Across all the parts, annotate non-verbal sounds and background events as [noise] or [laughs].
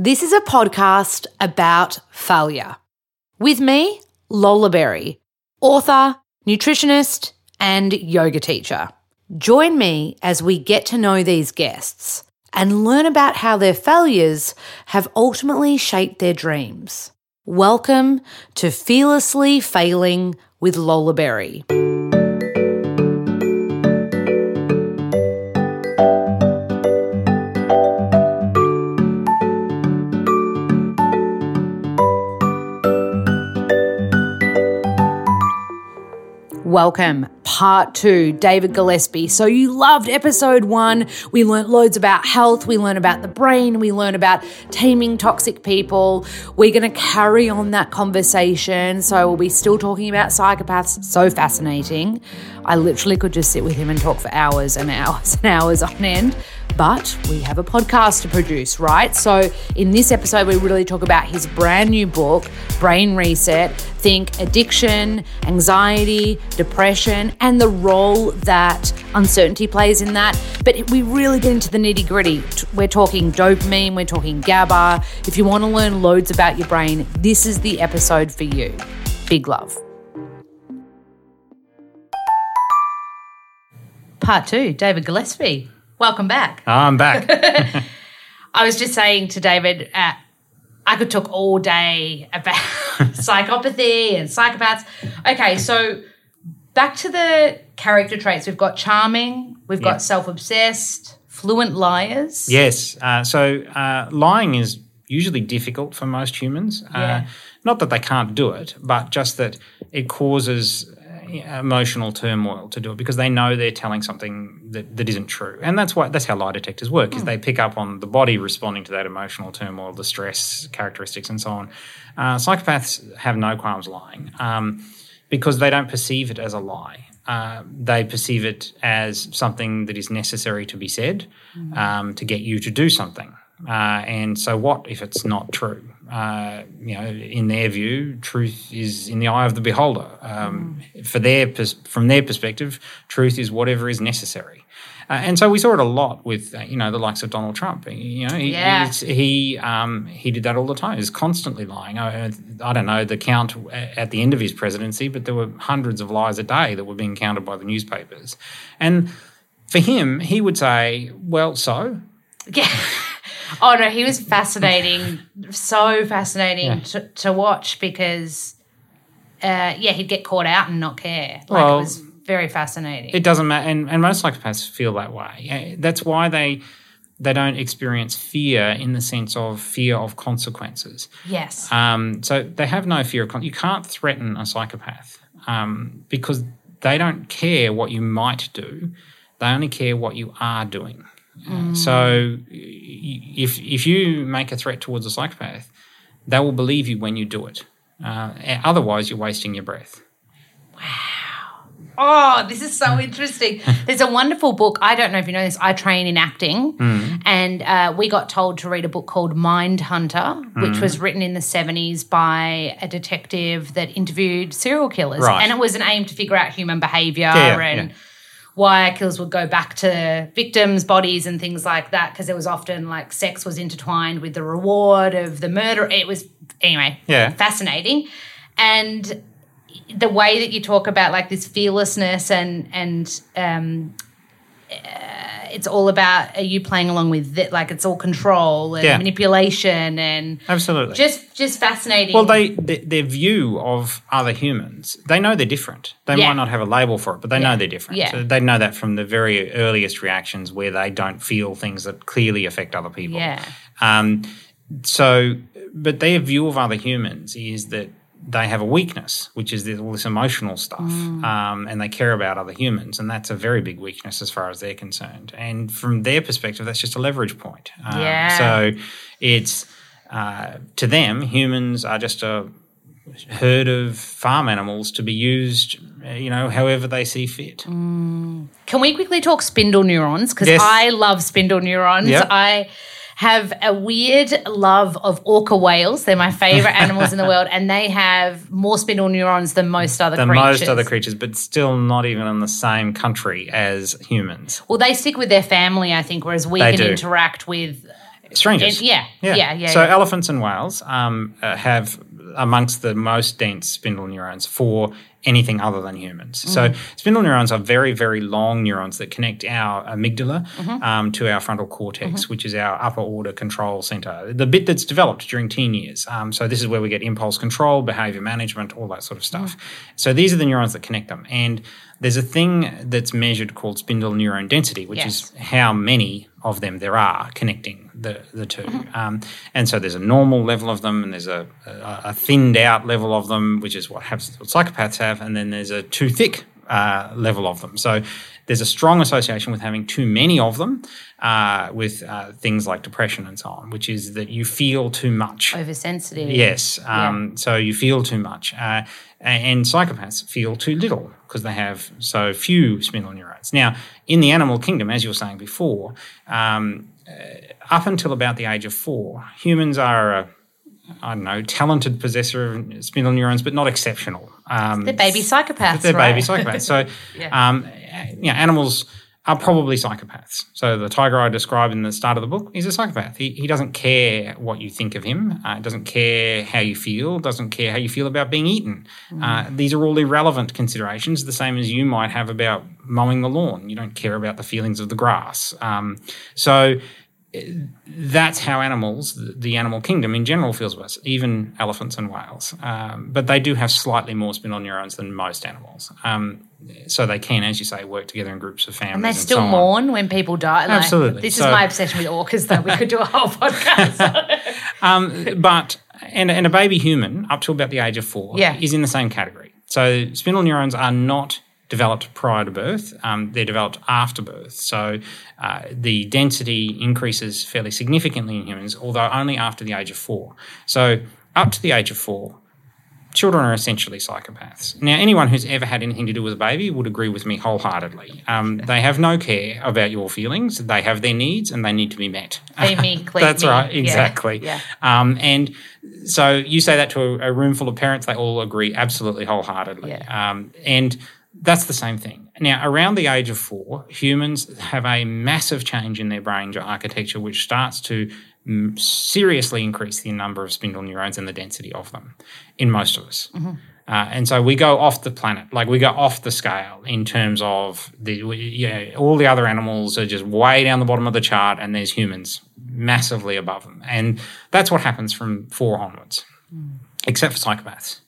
This is a podcast about failure. With me, Lola Berry, author, nutritionist, and yoga teacher. Join me as we get to know these guests and learn about how their failures have ultimately shaped their dreams. Welcome to Fearlessly Failing with Lola Berry. Welcome, part two, David Gillespie. So, you loved episode one. We learned loads about health, we learned about the brain, we learned about taming toxic people. We're going to carry on that conversation. So, we'll be still talking about psychopaths. So fascinating. I literally could just sit with him and talk for hours and hours and hours on end but we have a podcast to produce, right? So, in this episode, we really talk about his brand new book, Brain Reset Think addiction, anxiety, depression, and the role that uncertainty plays in that. But we really get into the nitty gritty. We're talking dopamine, we're talking GABA. If you want to learn loads about your brain, this is the episode for you. Big love. Part two, David Gillespie. Welcome back. I'm back. [laughs] [laughs] I was just saying to David, uh, I could talk all day about [laughs] psychopathy and psychopaths. Okay, so back to the character traits. We've got charming, we've got self obsessed, fluent liars. yes. Uh, so uh, lying is usually difficult for most humans. Uh, Yeah. Not that they can't do it, but just that it causes emotional turmoil to do it because they know they're telling something that, that isn't true. And that's why that's how lie detectors work, is they pick up on the body responding to that emotional turmoil, the stress characteristics and so on. Uh, psychopaths have no qualms lying um, because they don't perceive it as a lie. Uh, they perceive it as something that is necessary to be said um, to get you to do something. Uh, and so, what if it's not true? Uh, you know, in their view, truth is in the eye of the beholder. Um, For their pers- from their perspective, truth is whatever is necessary. Uh, and so we saw it a lot with uh, you know the likes of Donald Trump. You know, he Yeah. he um, he did that all the time. He's constantly lying. I, I don't know the count at the end of his presidency, but there were hundreds of lies a day that were being counted by the newspapers. And for him, he would say, "Well, so." Yeah. [laughs] Oh no, he was fascinating, so fascinating Yeah. to, to watch because, uh, yeah, he'd get caught out and not care. Like Well, it was very fascinating. It doesn't matter, and, and most psychopaths feel that way. That's why they they don't experience fear in the sense of fear of consequences. yes. Um, so they have no fear of con- you can't threaten a psychopath um, because they don't care what you might do; they only care what you are doing. Uh, so if if you make a threat towards a psychopath, they will believe you when you do it. Uh, otherwise, you're wasting your breath. Wow. Oh, this is so interesting. There's a wonderful book. I don't know if you know this. I train in acting, Hmm. and uh, we got told to read a book called Mind Hunter, which was written in the 70s by a detective that interviewed serial killers. Right. And it was an aim to figure out human behavior Yeah, and yeah. Why killers would go back to victims' bodies and things like that, because there was often like sex was intertwined with the reward of the murder. It was, anyway, Yeah. fascinating. And the way that you talk about like this fearlessness and and um uh, it's all about are you playing along with it like it's all control and Yeah. manipulation and Absolutely. just just fascinating Well, they th- their view of other humans, they know they're different. They Yeah. might not have a label for it, but they Yeah. know they're different. Yeah. So they know that from the very earliest reactions where they don't feel things that clearly affect other people. yeah Um, so, but their view of other humans is that they have a weakness, which is this, all this emotional stuff, Mm. um, and they care about other humans, and that's a very big weakness as far as they're concerned. And from their perspective, that's just a leverage point. Um, Yeah. So, it's uh, to them, humans are just a herd of farm animals to be used, uh, you know, however they see fit. Can we quickly talk spindle neurons? Because Yes. I love spindle neurons. Yep. I have a weird love of orca whales. They're my favorite [laughs] animals in the world, and they have more spindle neurons than most other Than creatures. most other creatures, but still not even in the same country as humans. Well, they stick with their family, I think, whereas we They can do. interact with Strangers. And- yeah, yeah, yeah, So yeah. elephants and whales um, uh, have amongst the most dense spindle neurons for anything other than humans. So Mm-hmm. spindle neurons are very, very long neurons that connect our amygdala Mm-hmm. um, to our frontal cortex, which is our upper order control center, the bit that's developed during teen years. Um, so this is where we get impulse control, behavior management, all that sort of stuff. Mm-hmm. So these are the neurons that connect them. And there's a thing that's measured called spindle neuron density, which Yes. is how many of them there are connecting the, the 2 Um, and so there's a normal level of them, and there's a, a, a thinned out level of them, which is what happens what psychopaths have, and then there's a too thick uh, level of them. So there's a strong association with having too many of them uh, with uh, things like depression and so on, which is that you feel too much. Oversensitive. Yes. Um, So you feel too much. Uh, and psychopaths feel too little because they have so few spindle neurons. Now, in the animal kingdom, as you were saying before, um, uh, up until about the age of four, humans are a, I don't know, talented possessor of spindle neurons, but not exceptional. Um, They're baby psychopaths. they're right? baby psychopaths. So, [laughs] Yeah. um, you know, animals are probably psychopaths. So the tiger I described in the start of the book, is a psychopath. He, he doesn't care what you think of him. Uh, doesn't care how you feel. Doesn't care how you feel about being eaten. Uh, these are all irrelevant considerations, the same as you might have about mowing the lawn. You don't care about the feelings of the grass. Um, so that's how animals, the- animal kingdom in general, feels worse, even elephants and whales. Um, but they do have slightly more spindle neurons than most animals. Um, so they can, as you say, work together in groups of families. And they and still so on. mourn when people die. Like, Absolutely. This So- is my obsession with orcas, though. We could do a whole podcast. [laughs] [laughs] Um, but and, and a baby human up to about the age of four Yeah. is in the same category. So spindle neurons are not developed prior to birth; um, they're developed after birth. So uh, the density increases fairly significantly in humans, although only after the age of four. So up to the age of four. Children are essentially psychopaths. Now, anyone who's ever had anything to do with a baby would agree with me wholeheartedly. Um, they have no care about your feelings. They have their needs and they need to be met. Feed me, clean That's me. right, Yeah, exactly. yeah. Um, and so you say that to a, a room full of parents, they all agree absolutely wholeheartedly. Yeah. Um, and that's the same thing. Now, around the age of four, humans have a massive change in their brain architecture, which starts to mm, seriously increase the number of spindle neurons and the density of them in most of us. Mm-hmm. Uh, and so we go off the planet, like we go off the scale in terms of the, we, yeah, all the other animals are just way down the bottom of the chart, and there's humans massively above them. And that's what happens from four onwards, except for psychopaths.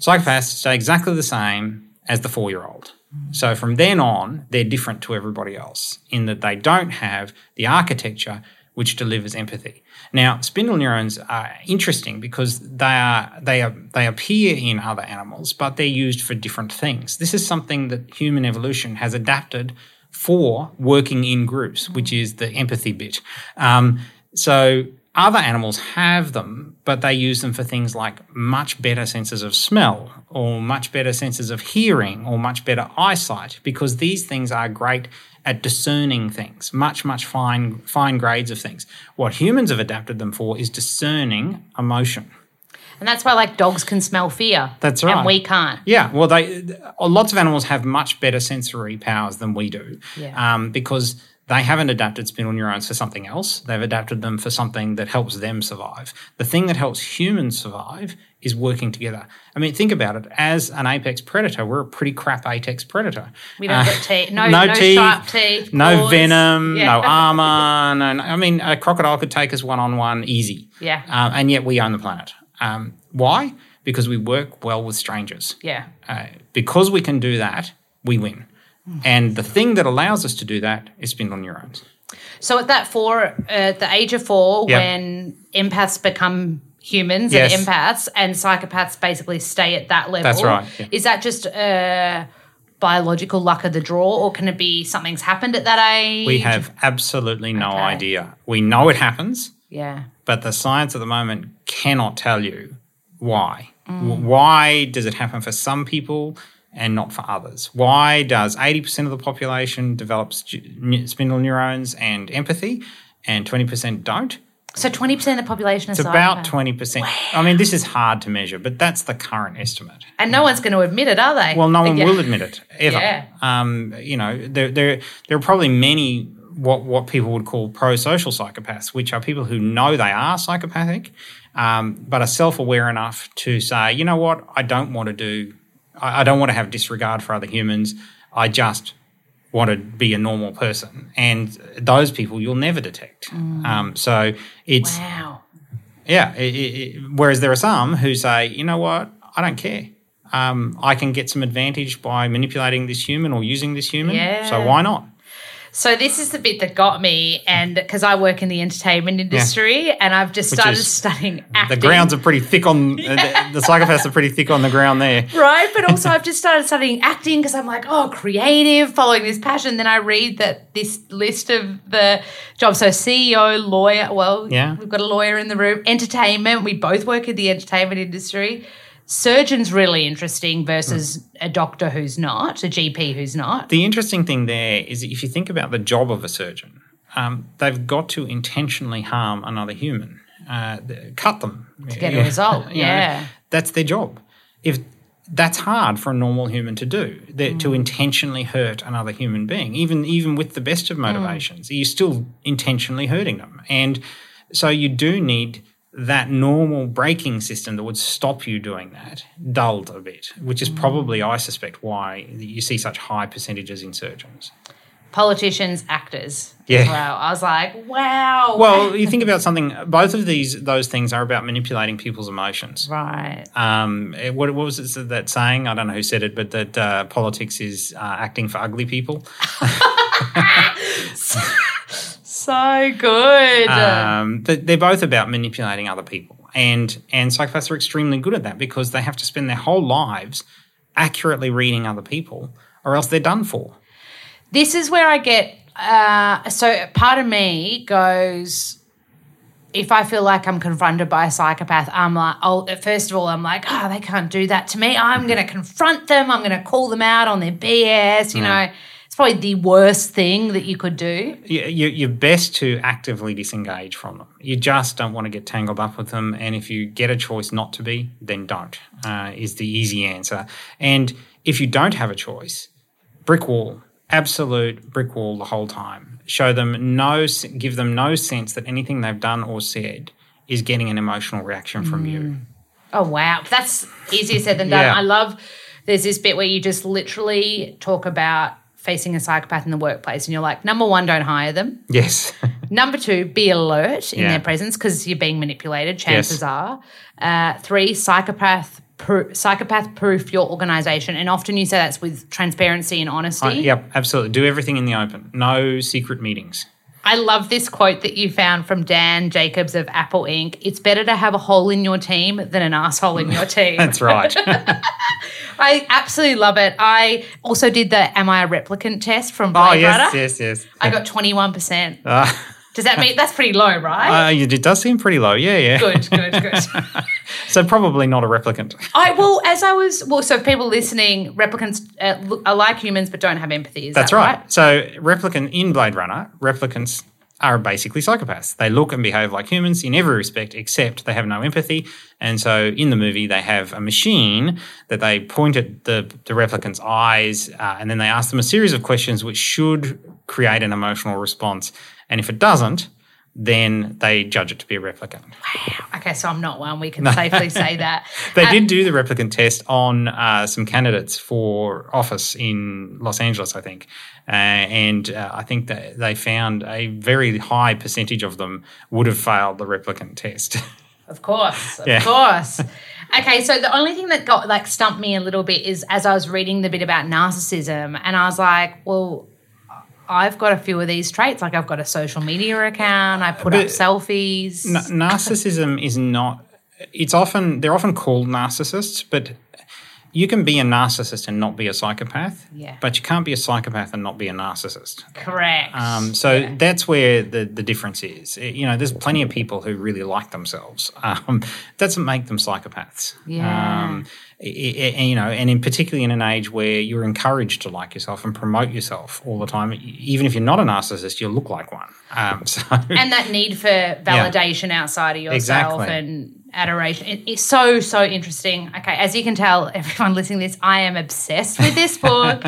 Psychopaths stay exactly the same as the four year old. So from then on, they're different to everybody else in that they don't have the architecture which delivers empathy. Now, spindle neurons are interesting because they are they are they appear in other animals, but they're used for different things. This is something that human evolution has adapted for working in groups, which is the empathy bit. Um, so other animals have them, but they use them for things like much better senses of smell, or much better senses of hearing, or much better eyesight, because these things are great at discerning things, much, much fine, fine grades of things. What humans have adapted them for is discerning emotion. And that's why, like, dogs can smell fear. That's right. And we can't. Yeah, well, they lots of animals have much better sensory powers than we do, Yeah. um, because they haven't adapted spindle neurons for something else. They've adapted them for something that helps them survive. The thing that helps humans survive is working together. I mean, think about it. As an apex predator, we're a pretty crap apex predator. We don't Uh, get teeth. No, no no, teeth, sharp teeth. no claws. venom, Yeah. no [laughs] armor. No, I mean, a crocodile could take us one on one easy. Yeah. Um, and yet we own the planet. Um, why? Because we work well with strangers. Yeah. Uh, because we can do that, we win. And the thing that allows us to do that is spindle neurons. So at that four, uh, at the age of four, Yep. when empaths become humans Yes. and empaths, and psychopaths basically stay at that level. That's right, yeah. Is that just uh, biological luck of the draw, or can it be something's happened at that age? We have absolutely no Okay. idea. We know it happens, Yeah. but the science at the moment cannot tell you why. Mm. Why does it happen for some people and not for others? Why does 80% of the population develop spindle neurons and empathy and 20% don't? So twenty percent of the population is It's about psychopath. 20%. I mean, this is hard to measure, but that's the current estimate. and no one's going to admit it, are they? Well, no one Yeah. will admit it ever. Yeah. Um, you know, there, there, there are probably many what what people would call pro-social psychopaths, which are people who know they are psychopathic, um, but are self-aware enough to say, you know what, I don't want to do, I, I don't want to have disregard for other humans. I just want to be a normal person, and those people you'll never detect. Um, so it's Wow. yeah. It, it- whereas there are some who say, you know what, I don't care. Um, I can get some advantage by manipulating this human or using this human. Yeah. So why not? So this is the bit that got me, and because I work in the entertainment industry, and I've just Which started studying The grounds are pretty thick on uh, [laughs] the, the psychopaths are pretty thick on the ground there. right? But also, [laughs] I've just started studying acting because I'm like, oh, creative, following this passion. Then I read that this list of the jobs. So CEO, lawyer. Well, Yeah. we've got a lawyer in the room. Entertainment. We both work in the entertainment industry. Surgeon's really interesting versus a doctor who's not, a GP who's not. The interesting thing there is if you think about the job of a surgeon, um, they've got to intentionally harm another human, uh, cut them to get a result, [laughs] yeah. that's their job. If that's hard for a normal human to do, that to intentionally hurt another human being, even even with the best of motivations, you're still intentionally hurting them, and so you do need that normal braking system that would stop you doing that dulled a bit, which is probably, I suspect, why you see such high percentages in surgeons. Politicians, actors. Yeah. Well. I was like, wow. Well, [laughs] you think about something. Both of these those things are about manipulating people's emotions. right. Um, eh, what, what was it that saying? I don't know who said it, but that uh, politics is uh, acting for ugly people. [laughs] [laughs] So good. Um, they're both about manipulating other people, and and psychopaths are extremely good at that because they have to spend their whole lives accurately reading other people, or else they're done for. this is where I get uh, so part of me goes if I feel like I'm confronted by a psychopath, I'm like, oh, first of all, I'm like, oh, they can't do that to me. I'm going to confront them. I'm going to call them out on their BS. You know, it's probably the worst thing that you could do. you, you- you're best to actively disengage from them. You just don't want to get tangled up with them. And if you get a choice not to be, then don't, uh, is the easy answer. And if you don't have a choice, brick wall, absolute brick wall the whole time. Show them no, give them no sense that anything they've done or said is getting an emotional reaction from you. Oh wow, that's easier said than done. Yeah. I love. There's this bit where you just literally talk about facing a psychopath in the workplace, and you're like, number one, don't hire them. Yes. [laughs] Number two, be alert in Yeah. their presence because you're being manipulated. Chances Yes. are. Uh, three, psychopath. Pro- psychopath proof your organization and often you say that's with transparency and honesty Uh, yep, absolutely. Do everything in the open. No secret meetings. I love this quote that you found from Dan Jacobs of Apple Inc. It's better to have a hole in your team than an asshole in your [laughs] team. That's right. [laughs] I absolutely love it. I also did the Am I a Replicant test from Blade oh, yes, Runner. yes, yes. I got 21%. Uh, Does that mean that's pretty low, right? uh, it does seem pretty low. Yeah, yeah. good, good, good. [laughs] So probably not a replicant. I well, as I was well, so people listening, replicants uh, are like humans but don't have empathy. Is That's that right. So replicant in Blade Runner, replicants are basically psychopaths. They look and behave like humans in every respect, except they have no empathy. And so in the movie, they have a machine that they point at the, the replicant's eyes, uh, and then they ask them a series of questions which should create an emotional response. And if it doesn't, then they judge it to be a replicant. Wow. Okay, so I'm not one. We can safely say [laughs] that. They did do the replicant test on uh, some candidates for office in Los Angeles, I think. Uh, and uh, I think that they found a very high percentage of them would have failed the replicant test. [laughs] Of course, of Yeah. course. Okay, so the only thing that got like stumped me a little bit is as I was reading the bit about narcissism, and I was like, well, I've got a few of these traits. Like I've got a social media account. I put up selfies. N- narcissism is not. It's often they're often called narcissists, but you can be a narcissist and not be a psychopath. Yeah. But you can't be a psychopath and not be a narcissist. Correct. Um, so that's where the, the difference is. You know, there's plenty of people who really like themselves. [laughs] Um, doesn't make them psychopaths. Yeah. Um, i- you know, and in particularly in an age where you're encouraged to like yourself and promote yourself all the time, even if you're not a narcissist, you look like one. Um, [laughs] so and that need for validation outside of yourself Exactly. and adoration. It, it's so, so interesting. Okay, as you can tell, [laughs] everyone listening to this, I am obsessed with this book.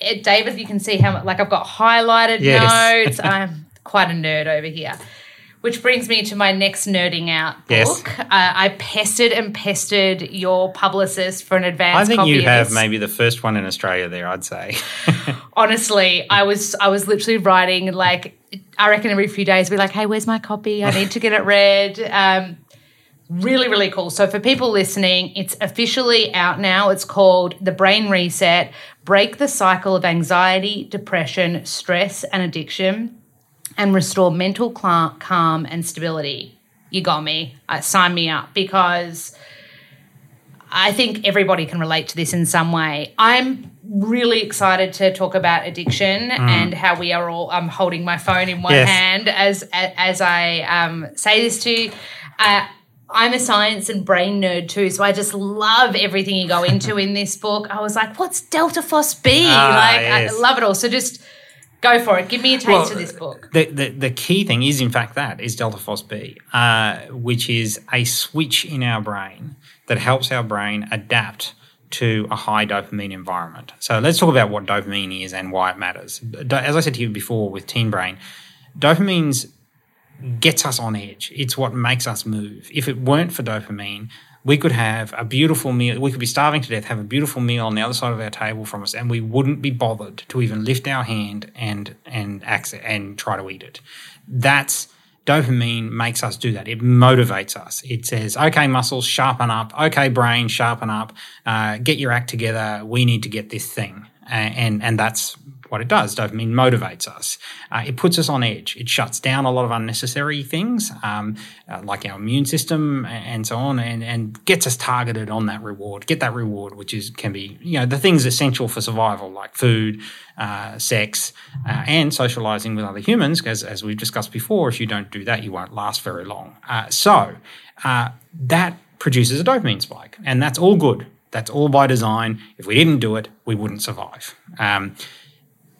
it, [laughs] David, you can see how like I've got highlighted Yes. notes. I'm quite a nerd over here. Which brings me to my next nerding out book. Yes. Uh, I pestered and pestered your publicist for an advance I think you have this. maybe the first one in Australia there, I'd say. [laughs] honestly, I was I was literally writing like I reckon every few days, be like, hey, where's my copy? I need to get it read. Um, really, really cool. So for people listening, it's officially out now. It's called The Brain Reset: Break the Cycle of Anxiety, Depression, Stress, and Addiction, and Restore Mental Calm and Stability. You got me. Uh, sign me up because. I think everybody can relate to this in some way. I'm really excited to talk about addiction and how we are all. I'm holding my phone in one Yes. hand as as I um, say this to you. Uh, I'm a science and brain nerd too, so I just love everything you go into [laughs] in this book. I was like, "What's Delta FosB?" Ah, like, yes. I love it all. So just go for it. Give me a taste Well, of this book. The, the, the key thing is, in fact, that is delta FosB, uh, which is a switch in our brain that helps our brain adapt to a high dopamine environment. So let's talk about what dopamine is and why it matters. As I said to you before with Teen Brain, dopamine's gets us on edge. It's what makes us move. If it weren't for dopamine, we could have a beautiful meal. We could be starving to death, have a beautiful meal on the other side of our table from us, and we wouldn't be bothered to even lift our hand and and access, and try to eat it. That's dopamine makes us do that. It motivates us. It says, "Okay, muscles, sharpen up. Okay, brain, sharpen up. Uh, get your act together. We need to get this thing." A- and and that's what it does. Dopamine motivates us. Uh, it puts us on edge. It shuts down a lot of unnecessary things, um, uh, like our immune system and so on, and, and gets us targeted on that reward. Get that reward, which is can be you know the things essential for survival, like food, uh, sex, uh, and socializing with other humans. Because as we've discussed before, if you don't do that, you won't last very long. Uh, so uh, that produces a dopamine spike, and that's all good. That's all by design. If we didn't do it, we wouldn't survive. Um,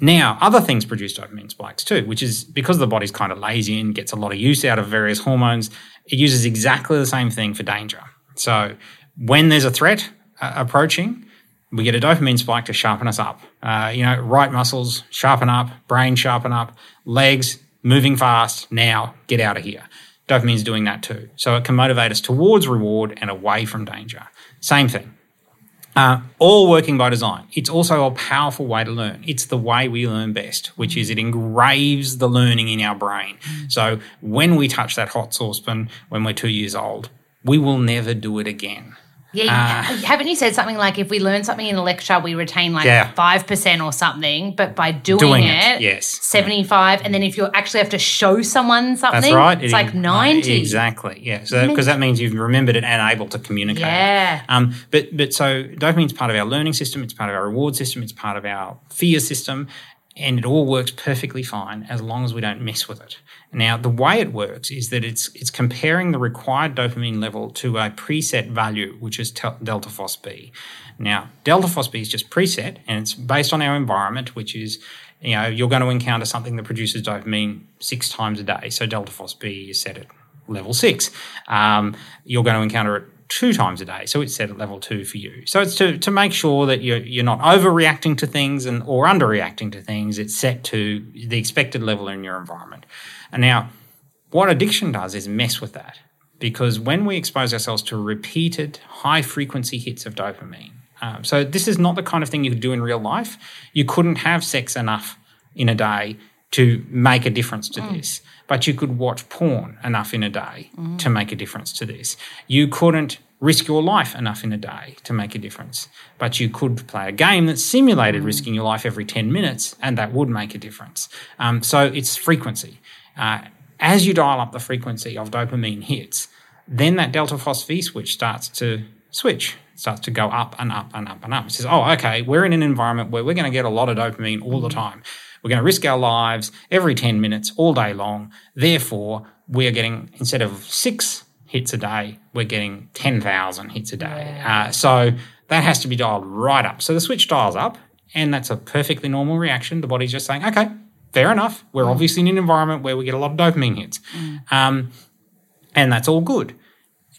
now, other things produce dopamine spikes too, which is because the body's kind of lazy and gets a lot of use out of various hormones, it uses exactly the same thing for danger. So, when there's a threat uh, approaching, we get a dopamine spike to sharpen us up. Uh, you know, right muscles, sharpen up, brain, sharpen up, legs, moving fast, now get out of here. Dopamine's doing that too. So, it can motivate us towards reward and away from danger. Same thing. Uh, all working by design. It's also a powerful way to learn. It's the way we learn best, which is it engraves the learning in our brain. So when we touch that hot saucepan when we're two years old, we will never do it again. Yeah, haven't you said something like if we learn something in a lecture, we retain like Yeah. five percent or something, but by doing, Doing it, it, yes. seventy five, and then if you actually have to show someone something, That's right. it's It- like ninety. Exactly. Yeah. So because that means you've remembered it and able to communicate. Yeah. Um, but but so dopamine's part of our learning system. It's part of our reward system. It's part of our fear system, and it all works perfectly fine as long as we don't mess with it. Now the way it works is that it's it's comparing the required dopamine level to a preset value, which is tel- delta FosB. Now delta FosB is just preset, and it's based on our environment, which is you know you're going to encounter something that produces dopamine six times a day. So delta FosB is set at level six. Um, you're going to encounter it two times a day, so it's set at level two for you. So it's to, to make sure that you're, you're not overreacting to things and or underreacting to things. It's set to the expected level in your environment. And now, what addiction does is mess with that because when we expose ourselves to repeated high frequency hits of dopamine, um, so this is not the kind of thing you could do in real life. You couldn't have sex enough in a day to make a difference to this, but you could watch porn enough in a day to make a difference to this. You couldn't risk your life enough in a day to make a difference, but you could play a game that simulated risking your life every 10 minutes, and that would make a difference. Um, so it's frequency. Uh, as you dial up the frequency of dopamine hits, then that delta FosB switch starts to switch, starts to go up and up and up and up. It says, oh, okay, we're in an environment where we're going to get a lot of dopamine all the time. We're going to risk our lives every 10 minutes, all day long. Therefore, we're getting, instead of six hits a day, we're getting 10,000 hits a day. Uh, so that has to be dialed right up. So the switch dials up, and that's a perfectly normal reaction. The body's just saying, okay, fair enough. We're obviously in an environment where we get a lot of dopamine hits. Um, and that's all good.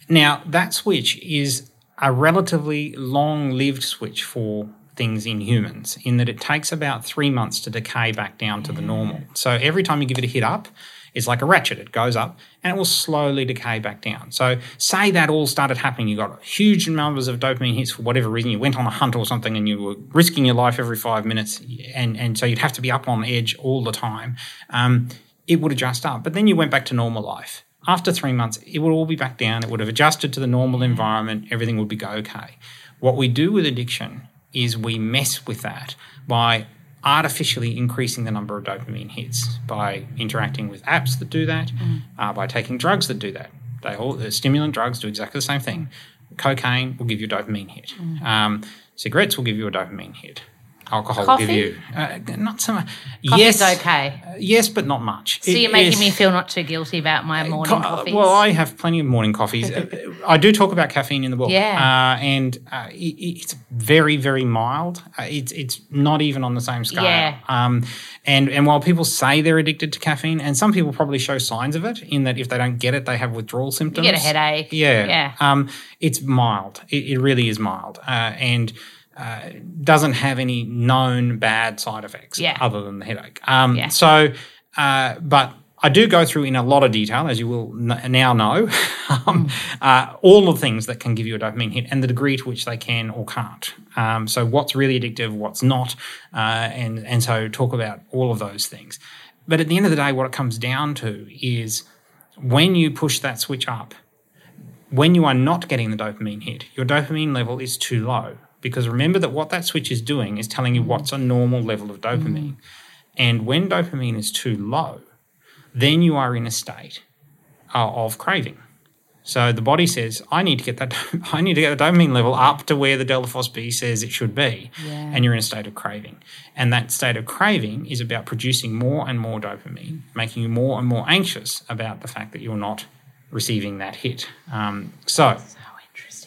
Now, that switch is a relatively long lived switch for things in humans in that it takes about three months to decay back down to the normal. So every time you give it a hit up, it's like a ratchet. It goes up and it will slowly decay back down. So say that all started happening. You got huge numbers of dopamine hits for whatever reason. You went on a hunt or something and you were risking your life every five minutes. And, and so you'd have to be up on edge all the time. Um, it would adjust up. But then you went back to normal life. After three months, it would all be back down. It would have adjusted to the normal environment. Everything would be okay. What we do with addiction is we mess with that by artificially increasing the number of dopamine hits by interacting with apps that do that, mm. uh, by taking drugs that do that. They all the stimulant drugs do exactly the same thing. Cocaine will give you a dopamine hit. Mm. Um, cigarettes will give you a dopamine hit alcohol Coffee? will give you. Uh, not so much. Coffee's yes, okay. uh, yes, but not much. So It you're making is- me feel not too guilty about my morning Co- coffees. Well, I have plenty of morning coffees. [laughs] Uh, I do talk about caffeine in the book. Yeah. Uh, and uh, it, it's very, very mild. Uh, it's it's not even on the same scale. Yeah. Um, and and while people say they're addicted to caffeine, and some people probably show signs of it, in that if they don't get it, they have withdrawal symptoms. get a headache. Yeah. Yeah. Um, it's mild. It, it really is mild. Uh, and uh, doesn't have any known bad side effects Yeah. other than the headache. Um, Yeah. So, uh, but I do go through in a lot of detail, as you will n- now know, [laughs] um, uh, all the things that can give you a dopamine hit and the degree to which they can or can't. Um, so, what's really addictive, what's not, uh, and and so talk about all of those things. But at the end of the day, what it comes down to is when you push that switch up, when you are not getting the dopamine hit, your dopamine level is too low. Because remember that what that switch is doing is telling you what's a normal level of dopamine. And when dopamine is too low, then you are in a state uh, of craving. So the body says, I need to get that [laughs] I need to get the dopamine level up to where the delta FosB says it should be. Yeah. And you're in a state of craving. And that state of craving is about producing more and more dopamine, making you more and more anxious about the fact that you're not receiving that hit. Um, so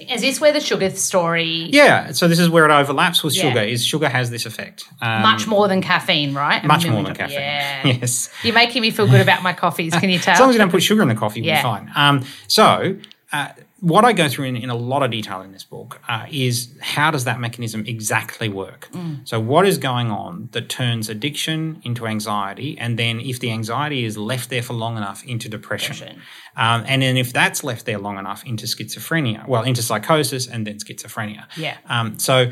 Interesting. Is this where the sugar story yeah, so this is where it overlaps with Yeah. sugar. Is sugar has this effect? Um, much more than caffeine, right? A much more than caffeine. Yeah. [laughs] yes. You're making me feel good about my coffees. Can you [laughs] tell? As long as you don't put sugar in the coffee, Yeah. be fine. Um, so, uh, what I go through in, in a lot of detail in this book uh, is how does that mechanism exactly work? Mm. So, what is going on that turns addiction into anxiety, and then if the anxiety is left there for long enough, into depression? Depression. Um, and then if that's left there long enough, into schizophrenia, well, into psychosis, and then schizophrenia. Yeah. Um, so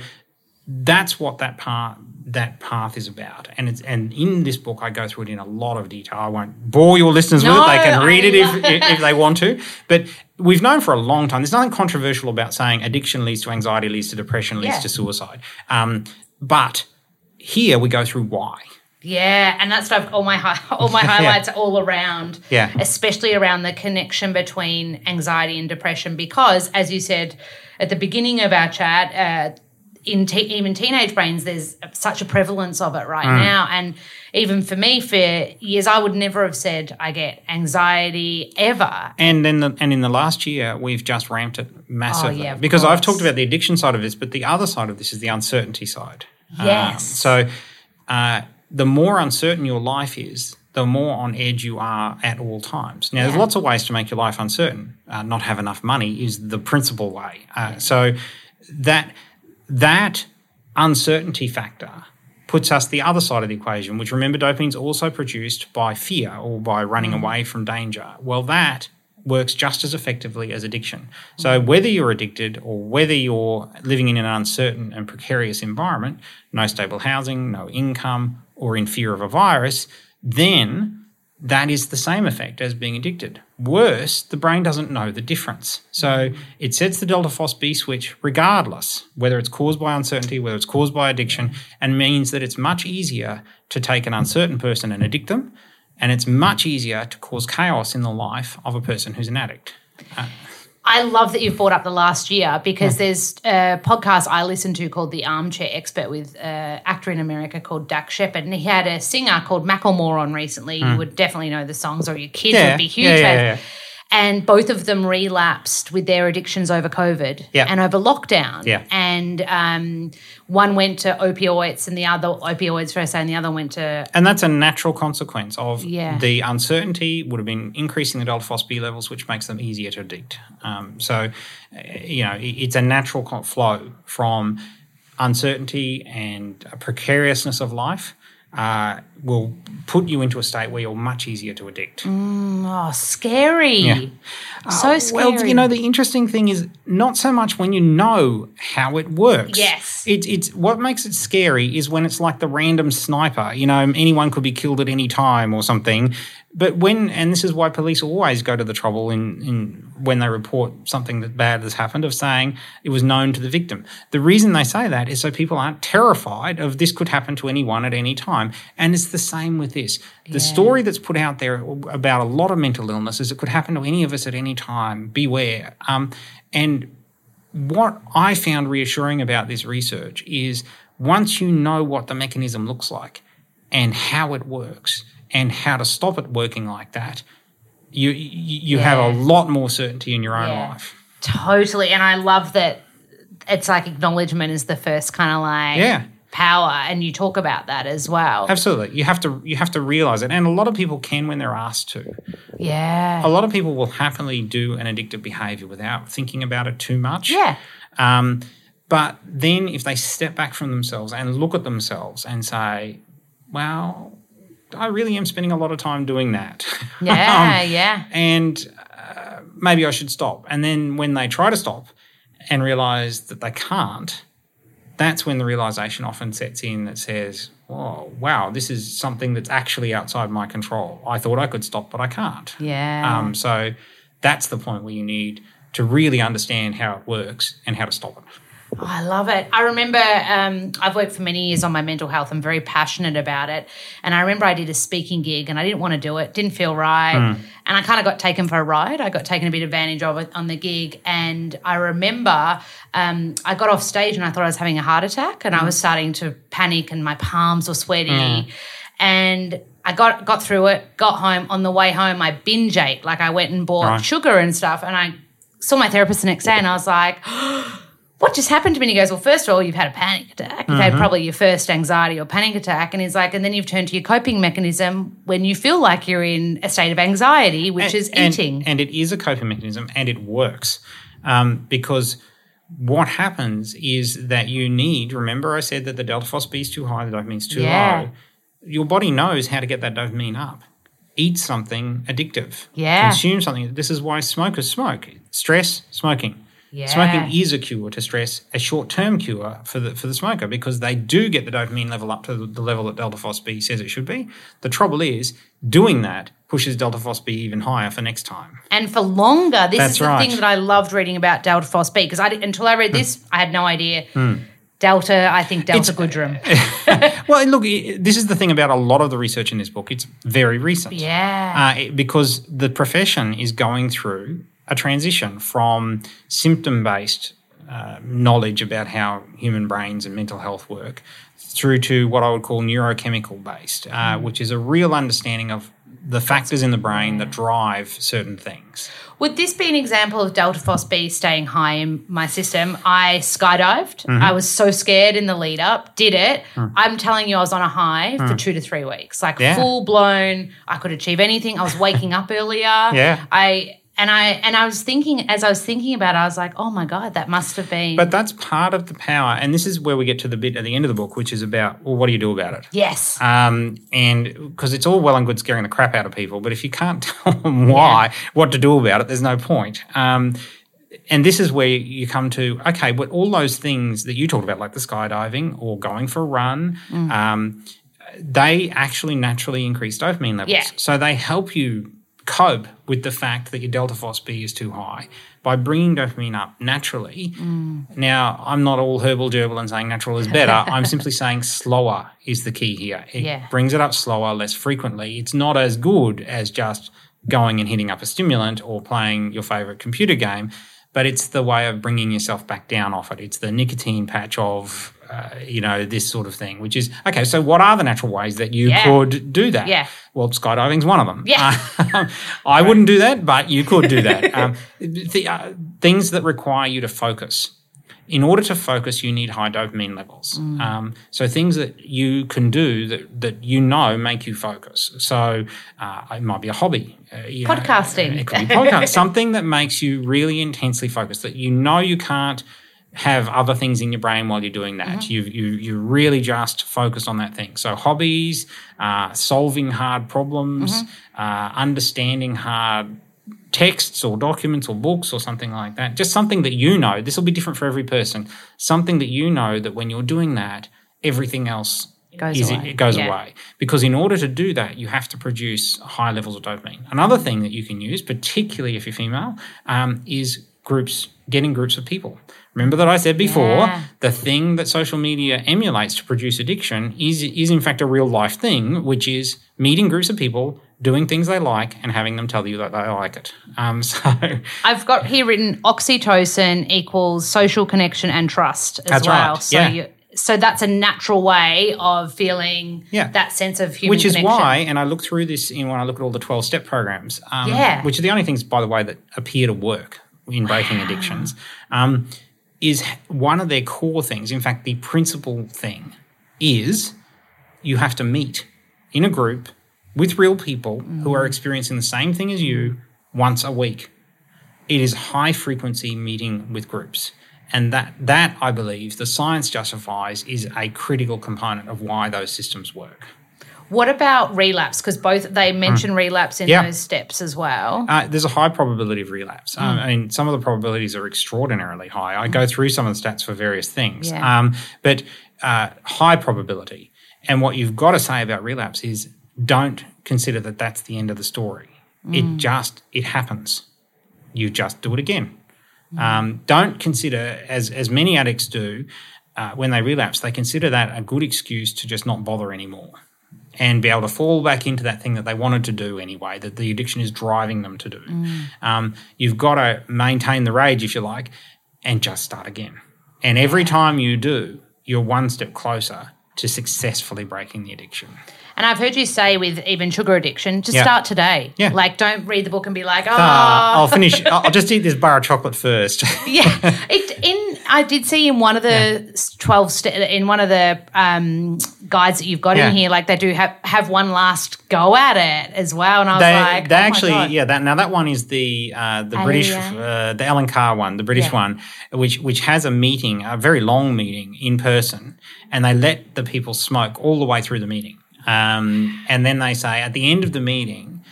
that's what that part that path is about and it's and in this book i go through it in a lot of detail i won't bore your listeners with it they can read it if, if, they want to but we've known for a long time there's nothing controversial about saying addiction leads to anxiety leads to depression leads Yeah. to suicide um, but here we go through why Yeah, and that's stuff. All my hi- [laughs] all my [laughs] highlights are all around. Yeah. especially around the connection between anxiety and depression, because as you said at the beginning of our chat, uh, in te- even teenage brains, there's such a prevalence of it right now, and even for me, for years, I would never have said I get anxiety ever. And then, the, and in the last year, we've just ramped it massively Oh, yeah, because I've talked about the addiction side of this, but the other side of this is the uncertainty side. Um, Yes. so, uh, the more uncertain your life is, the more on edge you are at all times. Now, there's lots of ways to make your life uncertain. Uh, not have enough money is the principal way. Uh, So that that uncertainty factor puts us the other side of the equation, which remember dopamine is also produced by fear or by running mm. away from danger. Well, that works just as effectively as addiction. So whether you're addicted or whether you're living in an uncertain and precarious environment, no stable housing, no income, or in fear of a virus, then that is the same effect as being addicted. Worse, the brain doesn't know the difference. So it sets the delta FosB switch regardless, whether it's caused by uncertainty, whether it's caused by addiction, and means that it's much easier to take an uncertain person and addict them, and it's much easier to cause chaos in the life of a person who's an addict. Uh, I love that you've brought up the last year because there's a podcast I listen to called The Armchair Expert with an actor in America called Dax Shepard, and he had a singer called Macklemore on recently. You hmm. would definitely know the songs, or your kids Yeah, would be huge yeah, yeah, fans. And both of them relapsed with their addictions over COVID Yeah. and over lockdown. Yeah. And um, one went to opioids, and the other opioids first, and the other went to And that's a natural consequence of Yeah. the uncertainty would have been increasing the delta FosB levels, which makes them easier to addict. Um, so, uh, you know, it's a natural flow from uncertainty and precariousness of life uh, will put you into a state where you're much easier to addict. Oh, scary. Yeah. So scary. Well, you know, the interesting thing is not so much when you know how it works. Yes. It, it's what makes it scary is when it's like the random sniper. You know, anyone could be killed at any time or something. But when, and this is why police always go to the trouble in, in when they report something that bad has happened of saying it was known to the victim. The reason they say that is so people aren't terrified of this could happen to anyone at any time. And it's the same with this. The story that's put out there about a lot of mental illness is it could happen to any of us at any time. Beware. Um, and what I found reassuring about this research is once you know what the mechanism looks like and how it works and how to stop it working like that, you you, you have a lot more certainty in your own Yeah. life. Totally. And I love that it's like acknowledgement is the first kind of like Yeah. power. And you talk about that as well. Absolutely, you have to you have to realize it, and a lot of people can when they're asked to. Yeah. A lot of people will happily do an addictive behavior without thinking about it too much. Yeah. Um, but then if they step back from themselves and look at themselves and say, well, I really am spending a lot of time doing that. [laughs] Yeah. Um, yeah. and uh, maybe I should stop. And then when they try to stop and realize that they can't, that's when the realization often sets in that says, oh, wow, this is something that's actually outside my control. I thought I could stop, but I can't. Yeah. Um, so that's the point where you need to really understand how it works and how to stop it. Oh, I love it. I remember um, I've worked for many years on my mental health. I'm very passionate about it. And I remember I did a speaking gig and I didn't want to do it, didn't feel right. And I kind of got taken for a ride. I got taken a bit advantage of it on the gig. And I remember um, I got off stage and I thought I was having a heart attack and I was starting to panic and my palms were sweaty. And I got got through it, got home. On the way home, I binge ate. Like I went and bought Right. sugar and stuff. And I saw my therapist the next day and I was like, [gasps] what just happened to me? And he goes, well, first of all, you've had a panic attack. You've had probably your first anxiety or panic attack. And he's like, and then you've turned to your coping mechanism when you feel like you're in a state of anxiety, which is eating. And it is a coping mechanism and it works um, because what happens is that you need, remember I said that the delta FosB is too high, the dopamine's too Yeah. low. Your body knows how to get that dopamine up. Eat something addictive. Yeah. Consume something. This is why smokers smoke. Stress, smoking. Yeah. Smoking is a cure to stress, a short-term cure for the for the smoker because they do get the dopamine level up to the, level that delta FosB says it should be. The trouble is doing that pushes delta FosB even higher for next time. and for longer, this That's is the right. thing that I loved reading about Delta FosB because I until I read this, I had no idea. Delta, I think Delta Goodrem. [laughs] Well, look, this is the thing about a lot of the research in this book. It's very recent. yeah. uh, it- because the profession is going through a transition from symptom based uh, knowledge about how human brains and mental health work through to what I would call neurochemical based, uh, which is a real understanding of the factors in the brain that drive certain things. Would this be an example of Delta FosB staying high in my system? I skydived. Mm-hmm. I was so scared in the lead up, did it. I'm telling you, I was on a high for two to three weeks, like Mm. Yeah. full blown. I could achieve anything. I was waking up [laughs] earlier. Yeah. I and I and I was thinking as I was thinking about it, I was like, oh my god, that must have been. But that's part of the power. And this is where we get to the bit at the end of the book, which is about, well, what do you do about it? yes. Um, and because it's all well and good scaring the crap out of people, but if you can't [laughs] tell them why, what to do about it, there's no point. Um, and this is where you come to okay, but all those things that you talked about, like the skydiving or going for a run, um, they actually naturally increase dopamine levels. Yeah. So they help you cope with the fact that your delta FosB is too high by bringing dopamine up naturally. Mm. Now, I'm not all herbal gerbil and saying natural is better. [laughs] I'm simply saying slower is the key here. It Yeah. brings it up slower, less frequently. It's not as good as just going and hitting up a stimulant or playing your favorite computer game, but it's the way of bringing yourself back down off it. It's the nicotine patch of, uh, you know, this sort of thing, which is okay. So, what are the natural ways that you Yeah. could do that? Yeah. Well, skydiving's one of them. Yeah. Uh, [laughs] I wouldn't do that, but you could do that. [laughs] Um, the, uh, things that require you to focus. In order to focus, you need high dopamine levels. Mm. Um, so things that you can do that, that you know make you focus. So uh, it might be a hobby. Uh, you know, Podcasting. it could be podcast. something that makes you really intensely focused that you know you can't have other things in your brain while you're doing that. Mm-hmm. You've, you you really just focus on that thing. So hobbies, uh, solving hard problems, Mm-hmm. uh, understanding hard texts or documents or books or something like that. Just something that you know. This will be different for every person. Something that you know that when you're doing that, everything else Goes is away. it goes Yeah. away. Because in order to do that, you have to produce high levels of dopamine. Another thing that you can use, particularly if you're female, um, is groups, getting groups of people. Remember that I said before, Yeah. the thing that social media emulates to produce addiction is is in fact a real life thing, which is meeting groups of people, doing things they like, and having them tell you that they like it. Um, [laughs] so I've got here written oxytocin equals social connection and trust as That's well. right, So yeah. you, so that's a natural way of feeling Yeah. that sense of human which is connection. why, and I look through this in when I look at all the twelve step programs, um, Yeah. which are the only things, by the way, that appear to work in breaking addictions. Um, is one of their core things. In fact, the principal thing is you have to meet in a group with real people who are experiencing the same thing as you once a week. It is high frequency meeting with groups. And that, that I believe, the science justifies is a critical component of why those systems work. What about relapse? Because both they mention relapse in. Yeah. those steps as well. Uh, there's a high probability of relapse. Um, Hmm. I mean, some of the probabilities are extraordinarily high. I go through some of the stats for various things, Yeah. um, but uh, high probability. And what you've got to say about relapse is don't consider that that's the end of the story. Hmm. It just it happens. You just do it again. Hmm. Um, don't consider, as as many addicts do, uh, when they relapse, they consider that a good excuse to just not bother anymore and be able to fall back into that thing that they wanted to do anyway, that the addiction is driving them to do. Um, you've got to maintain the rage, if you like, and just start again. And every time you do, you're one step closer to successfully breaking the addiction. And I've heard you say with even sugar addiction, just Yeah. start today. Yeah. Like don't read the book and be like, oh, Uh, I'll finish. [laughs] I'll just eat this bar of chocolate first. [laughs] yeah. It in I did see in one of the twelve st- in one of the um, guides that you've got Yeah. in here, like they do have have one last go at it as well. And I was they, like, they oh actually, yeah. That now that one is the uh, the British, yeah. uh, the Allen Carr one, the British Yeah. one, which which has a meeting, a very long meeting in person, and they let the people smoke all the way through the meeting, um, and then they say at the end of the meeting,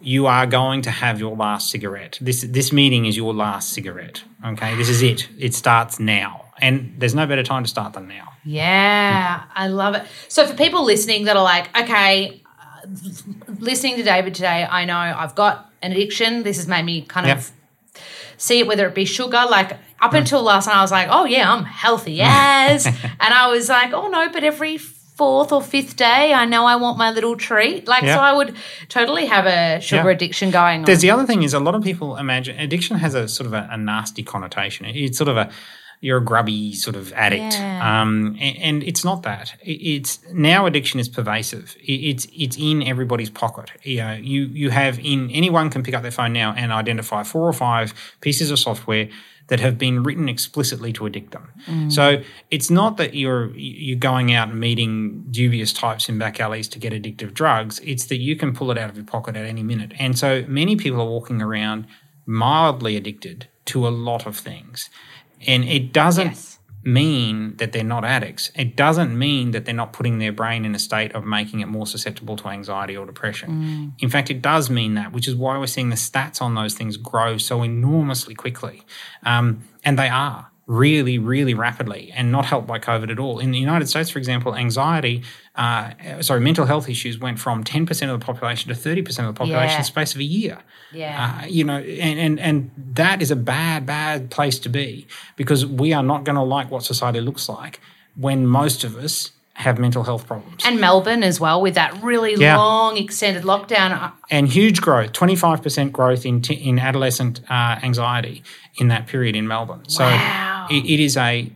you are going to have your last cigarette. This this meeting is your last cigarette. Okay, this is it. It starts now, and there's no better time to start than now. Yeah, I love it. So for people listening that are like, okay, uh, listening to David today, I know I've got an addiction. This has made me kind Yep. of see it, whether it be sugar. Like up Mm. until last night, I was like, oh yeah, I'm healthy as, [laughs] and I was like, oh no, but every fourth or fifth day, I know I want my little treat. Like Yeah. so, I would totally have a sugar Yeah. addiction going on. There's the other thing is a lot of people imagine addiction has a sort of a, a nasty connotation. It's sort of a you're a grubby sort of addict, Yeah. um, and, and it's not that. It's now addiction is pervasive. It's it's in everybody's pocket. You know, you you have in anyone can pick up their phone now and identify four or five pieces of software that have been written explicitly to addict them. Mm. So it's not that you're you're going out and meeting dubious types in back alleys to get addictive drugs. It's that you can pull it out of your pocket at any minute. And so many people are walking around mildly addicted to a lot of things. And it doesn't Yes. Mean that they're not addicts. It doesn't mean that they're not putting their brain in a state of making it more susceptible to anxiety or depression. In fact, it does mean that, which is why we're seeing the stats on those things grow so enormously quickly. Um, and they are really, really rapidly and not helped by COVID at all. In the United States, for example, anxiety, uh, sorry, mental health issues went from 10% of the population to 30% of the population in the space of a year. Yeah. Uh, you know, and, and and that is a bad, bad place to be because we are not going to like what society looks like when most of us have mental health problems. and Melbourne as well, with that really Yeah. long extended lockdown. And huge growth, 25% growth in, t- in adolescent uh, anxiety in that period in Melbourne. So Wow. it, it is a,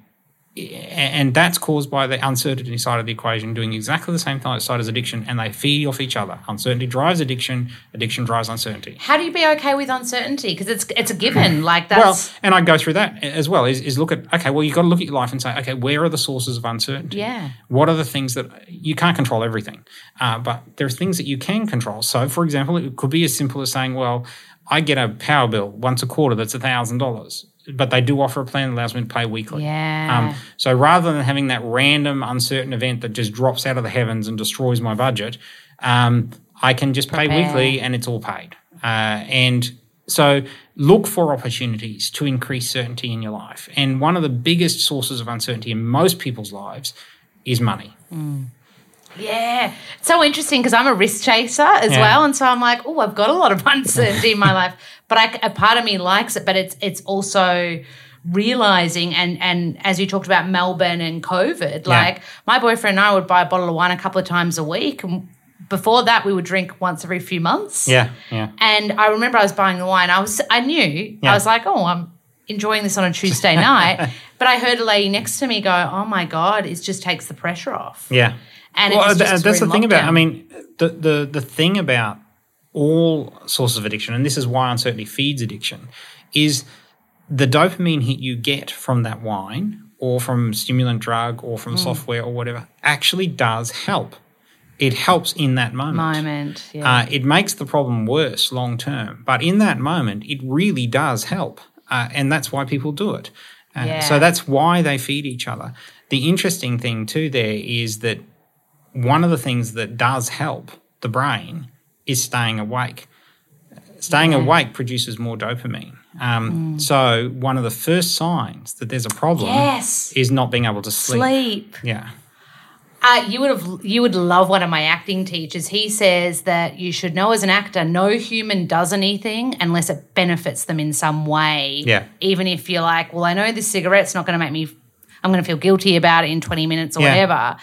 and that's caused by the uncertainty side of the equation doing exactly the same side as addiction, and they feed off each other. Uncertainty drives addiction, addiction drives uncertainty. How do you be okay with uncertainty? Because it's it's a given. [clears throat] Like Well, and I go through that as well. Is, is look at okay. Well, you've got to look at your life and say, okay, where are the sources of uncertainty? Yeah. What are the things that you can't control everything, uh, but there are things that you can control. So, for example, it could be as simple as saying, well, I get a power bill once a quarter that's a thousand dollars. But they do offer a plan that allows me to pay weekly. Yeah. Um, so rather than having that random, uncertain event that just drops out of the heavens and destroys my budget, um, I can just pay Prepare. weekly and it's all paid. Uh, and so look for opportunities to increase certainty in your life. And one of the biggest sources of uncertainty in most people's lives is money. Yeah, it's so interesting because I'm a risk chaser as Yeah. well, and so I'm like, oh, I've got a lot of [laughs] uncertainty in my life, but I, a part of me likes it. But it's it's also realizing and and as you talked about Melbourne and COVID, like my boyfriend and I would buy a bottle of wine a couple of times a week, and before that we would drink once every few months. Yeah, yeah. And I remember I was buying the wine. I was I knew Yeah. I was like, oh, I'm enjoying this on a Tuesday [laughs] night. But I heard a lady next to me go, oh my god, it just takes the pressure off. Yeah. And well, uh, just that's the in thing about. I mean, the, the the thing about all sources of addiction, and this is why uncertainty feeds addiction, is the dopamine hit you get from that wine or from stimulant drug or Mm. from software or whatever actually does help. It helps in that moment. moment. Yeah. Uh, it makes the problem worse long term, but in that moment, it really does help, uh, and that's why people do it. Uh, Yeah. So that's why they feed each other. The interesting thing too there is that one of the things that does help the brain is staying awake. Staying awake produces more dopamine. Um, So one of the first signs that there's a problem yes. is not being able to sleep. Sleep. Yeah. Uh, you would have you would love one of my acting teachers. He says that you should know as an actor, no human does anything unless it benefits them in some way. Yeah. Even if you're like, well, I know this cigarette's not going to make me, I'm going to feel guilty about it in 20 minutes or Yeah. whatever.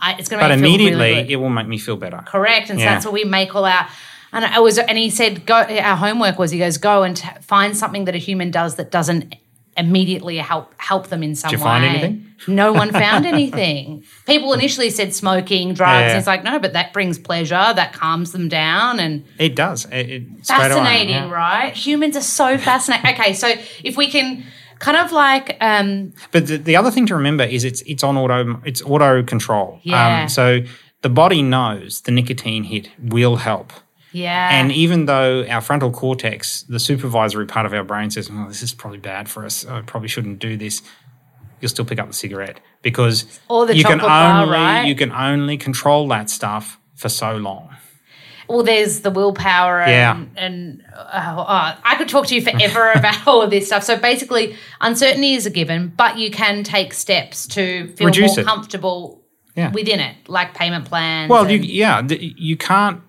I, it's going to But make me feel immediately really it will make me feel better. Correct, and so Yeah. that's what we make all our. And I was, and he said, go. Our homework was, he goes, go and t- find something that a human does that doesn't immediately help help them in some you way. find anything? No one [laughs] found anything. People initially said smoking, drugs. Yeah. It's like no, but that brings pleasure. That calms them down, and It does. It, it, straight away, fascinating, yeah. right? Humans are so fascinating. okay, so if we can kind of like um, But the, the other thing to remember is it's it's on auto it's auto control. Yeah. so the body knows the nicotine hit will help. yeah, And even though our frontal cortex, the supervisory part of our brain says, "Oh, this is probably bad for us. I probably shouldn't do this." You'll still pick up the cigarette because the you can chocolate bar, only right? you can only control that stuff for so long. Well, there's the willpower, and, Yeah. and uh, uh, I could talk to you forever [laughs] about all of this stuff. So basically, uncertainty is a given, but you can take steps to feel Reduce more it. comfortable Yeah. within it, like payment plans. Well, you, yeah, you can't.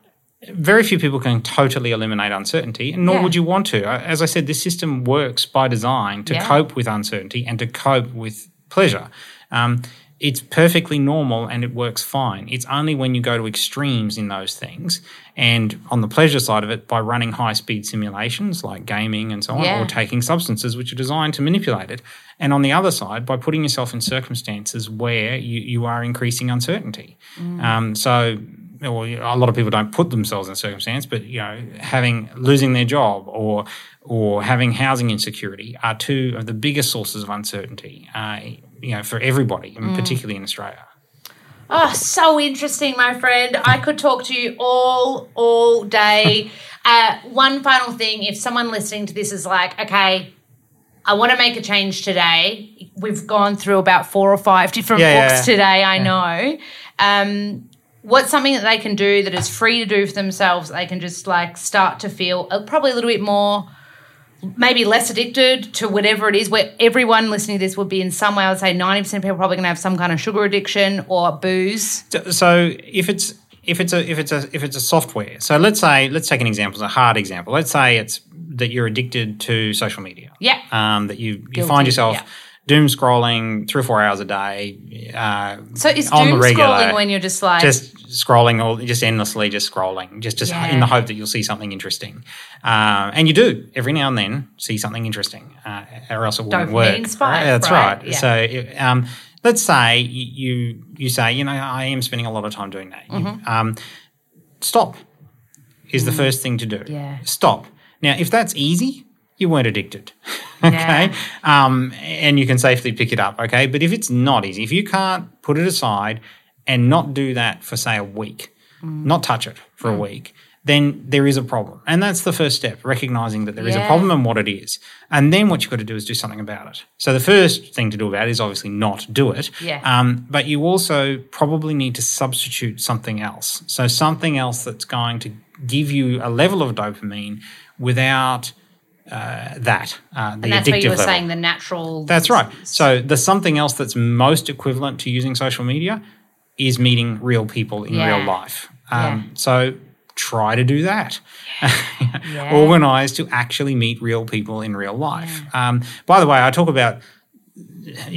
Very few people can totally eliminate uncertainty, and nor Yeah. would you want to. As I said, this system works by design to Yeah. cope with uncertainty and to cope with pleasure. Um, it's perfectly normal and it works fine. It's only when you go to extremes in those things, and on the pleasure side of it, by running high speed simulations like gaming and so on, Yeah. or taking substances which are designed to manipulate it. And on the other side, by putting yourself in circumstances where you, you are increasing uncertainty. Um, so, well, a lot of people don't put themselves in a circumstance, but you know, having losing their job or or having housing insecurity are two of the biggest sources of uncertainty. Uh, you know, for everybody, and particularly in Australia. Oh, so interesting, my friend. I could talk to you all, all day. [laughs] uh, one final thing if someone listening to this is like, okay, I want to make a change today. We've gone through about four or five different Yeah, books yeah, today, I know. Um, what's something that they can do that is free to do for themselves? They can just like start to feel uh, probably a little bit more maybe less addicted to whatever it is where everyone listening to this would be in some way i would say 90% of people probably going to have some kind of sugar addiction or booze So- So if it's if it's a if it's a if it's a software, so let's say let's take an example, a hard example. Let's say it's that you're addicted to social media. Yeah. Um, that you you Guilty, find yourself yeah. Doom scrolling three or four hours a day. Uh, so is on the doom regular, scrolling when you're just like just scrolling or just endlessly just scrolling just just Yeah. in the hope that you'll see something interesting uh, and you do every now and then see something interesting uh, or else it wouldn't Dopamine work right? that's right? right, Yeah. so it- um, let's say you you say you know i am spending a lot of time doing that Mm-hmm. um, stop is the first thing to do Mm. Yeah. stop now if that's easy you weren't addicted [laughs] okay um, and you can safely pick it up okay but if it's not easy if you can't put it aside and not do that for say a week Mm. not touch it for a week then there is a problem. And that's the first step, recognizing that there is a problem and what it is. And then what you've got to do is do something about it. So the first thing to do about it is obviously not do it. Yeah. Um, but you also probably need to substitute something else. So something else that's going to give you a level of dopamine without uh, that, uh, the And that's addictive where you were level. saying the natural. That's right. So the something else that's most equivalent to using social media is meeting real people in Yeah. real life. Um, So try to do that. Yeah. [laughs] Organize to actually meet real people in real life. Um, by the way, I talk about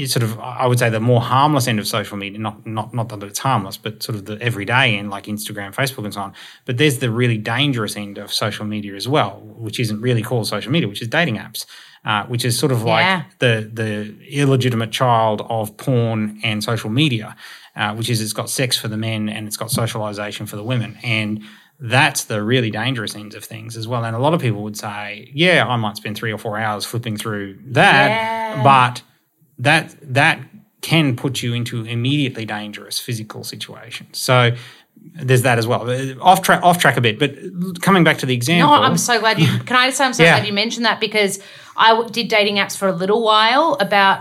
sort of I would say the more harmless end of social media, not not not that it's harmless, but sort of the everyday end like Instagram, Facebook, and so on. But there's the really dangerous end of social media as well, which isn't really called social media, which is dating apps, uh, which is sort of like Yeah. the the illegitimate child of porn and social media, uh, which is it's got sex for the men and it's got socialization for the women, and that's the really dangerous ends of things as well. And a lot of people would say, yeah, I might spend three or four hours flipping through that, Yeah. but that that can put you into immediately dangerous physical situations. So there's that as well. Off track, off track a bit, but coming back to the example. No, I'm so glad you. Can I just say I'm so Yeah. glad you mentioned that because I did dating apps for a little while. About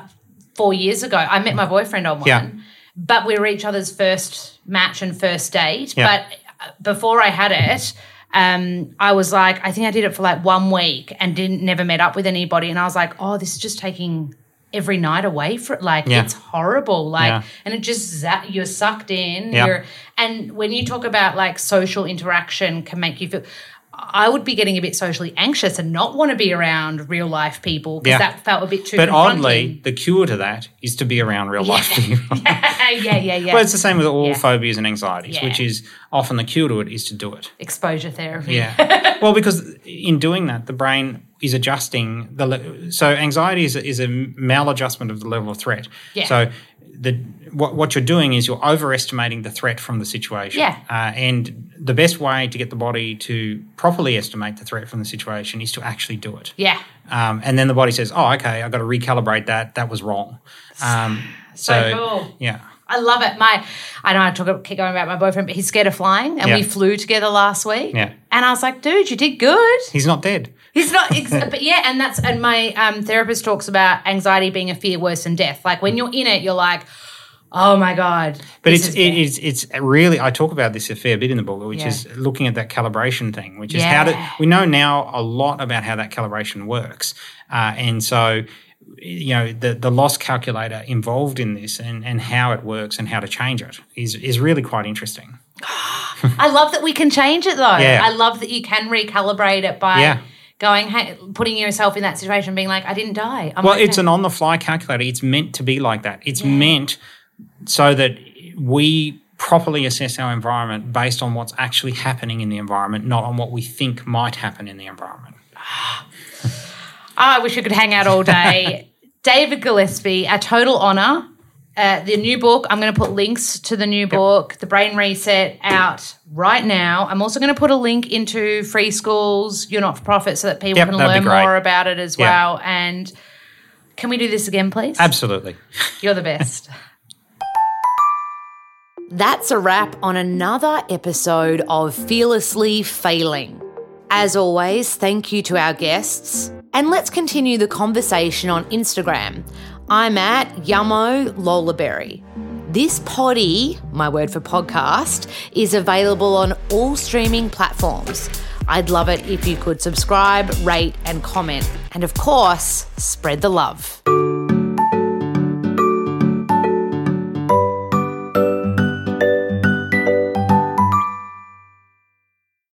four years ago, I met my boyfriend on one, Yeah. but we were each other's first match and first date. Yeah. But uh, before I had it. Um, I was like, I think I did it for like one week and didn't never met up with anybody, and I was like, oh, this is just taking every night away from like Yeah. it's horrible, like, Yeah. and it just zap, you're sucked in. Yeah. You're and when you talk about like social interaction can make you feel I would be getting a bit socially anxious and not want to be around real life people because that felt a bit too but oddly, the cure to that is to be around real life people. [laughs] yeah, yeah, yeah. Well, it's the same with all phobias and anxieties, which is often the cure to it is to do it. Exposure therapy. Yeah. [laughs] well, because in doing that, the brain is adjusting the. Le- so anxiety is a, is a maladjustment of the level of threat. Yeah. So the what what you're doing is you're overestimating the threat from the situation. Yeah. Uh, and the best way to get the body to properly estimate the threat from the situation is to actually do it. Yeah. Um, and then the body says, "Oh, okay, I've got to recalibrate that. That was wrong." Um, So so cool. yeah. I love it. My, I know I talk keep going about my boyfriend, but he's scared of flying, and Yeah. we flew together last week. Yeah. And I was like, dude, you did good. He's not dead. He's not, ex- [laughs] but yeah, and that's and my um, therapist talks about anxiety being a fear worse than death. Like when you're in it, you're like, oh my god. But it's it, it's it's really I talk about this a fair bit in the book, which Yeah. is looking at that calibration thing, which is how to we know now a lot about how that calibration works, uh, and so you know the the loss calculator involved in this and and how it works and how to change it is is really quite interesting. [gasps] I love that we can change it though. Yeah. I love that you can recalibrate it by Yeah. Going, hey, putting yourself in that situation, being like, I didn't die. I'm Well, okay. it's an on the fly calculator. It's meant to be like that. It's meant so that we properly assess our environment based on what's actually happening in the environment, not on what we think might happen in the environment. Ah. [laughs] Ah, I wish we could hang out all day. [laughs] David Gillespie, a total honor. Uh, the new book, I'm going to put links to the new book, The Brain Reset, out right now. I'm also going to put a link into Free Schools, Your Not for Profit, so that people Yep, can learn more about it as Yeah. well. And can we do this again, please? Absolutely. You're the best. [laughs] That's a wrap on another episode of Fearlessly Failing. As always, thank you to our guests. And let's continue the conversation on Instagram. I'm at Yummo Lolaberry. This poddy, my word for podcast, is available on all streaming platforms. I'd love it if you could subscribe, rate, and comment. And of course, spread the love.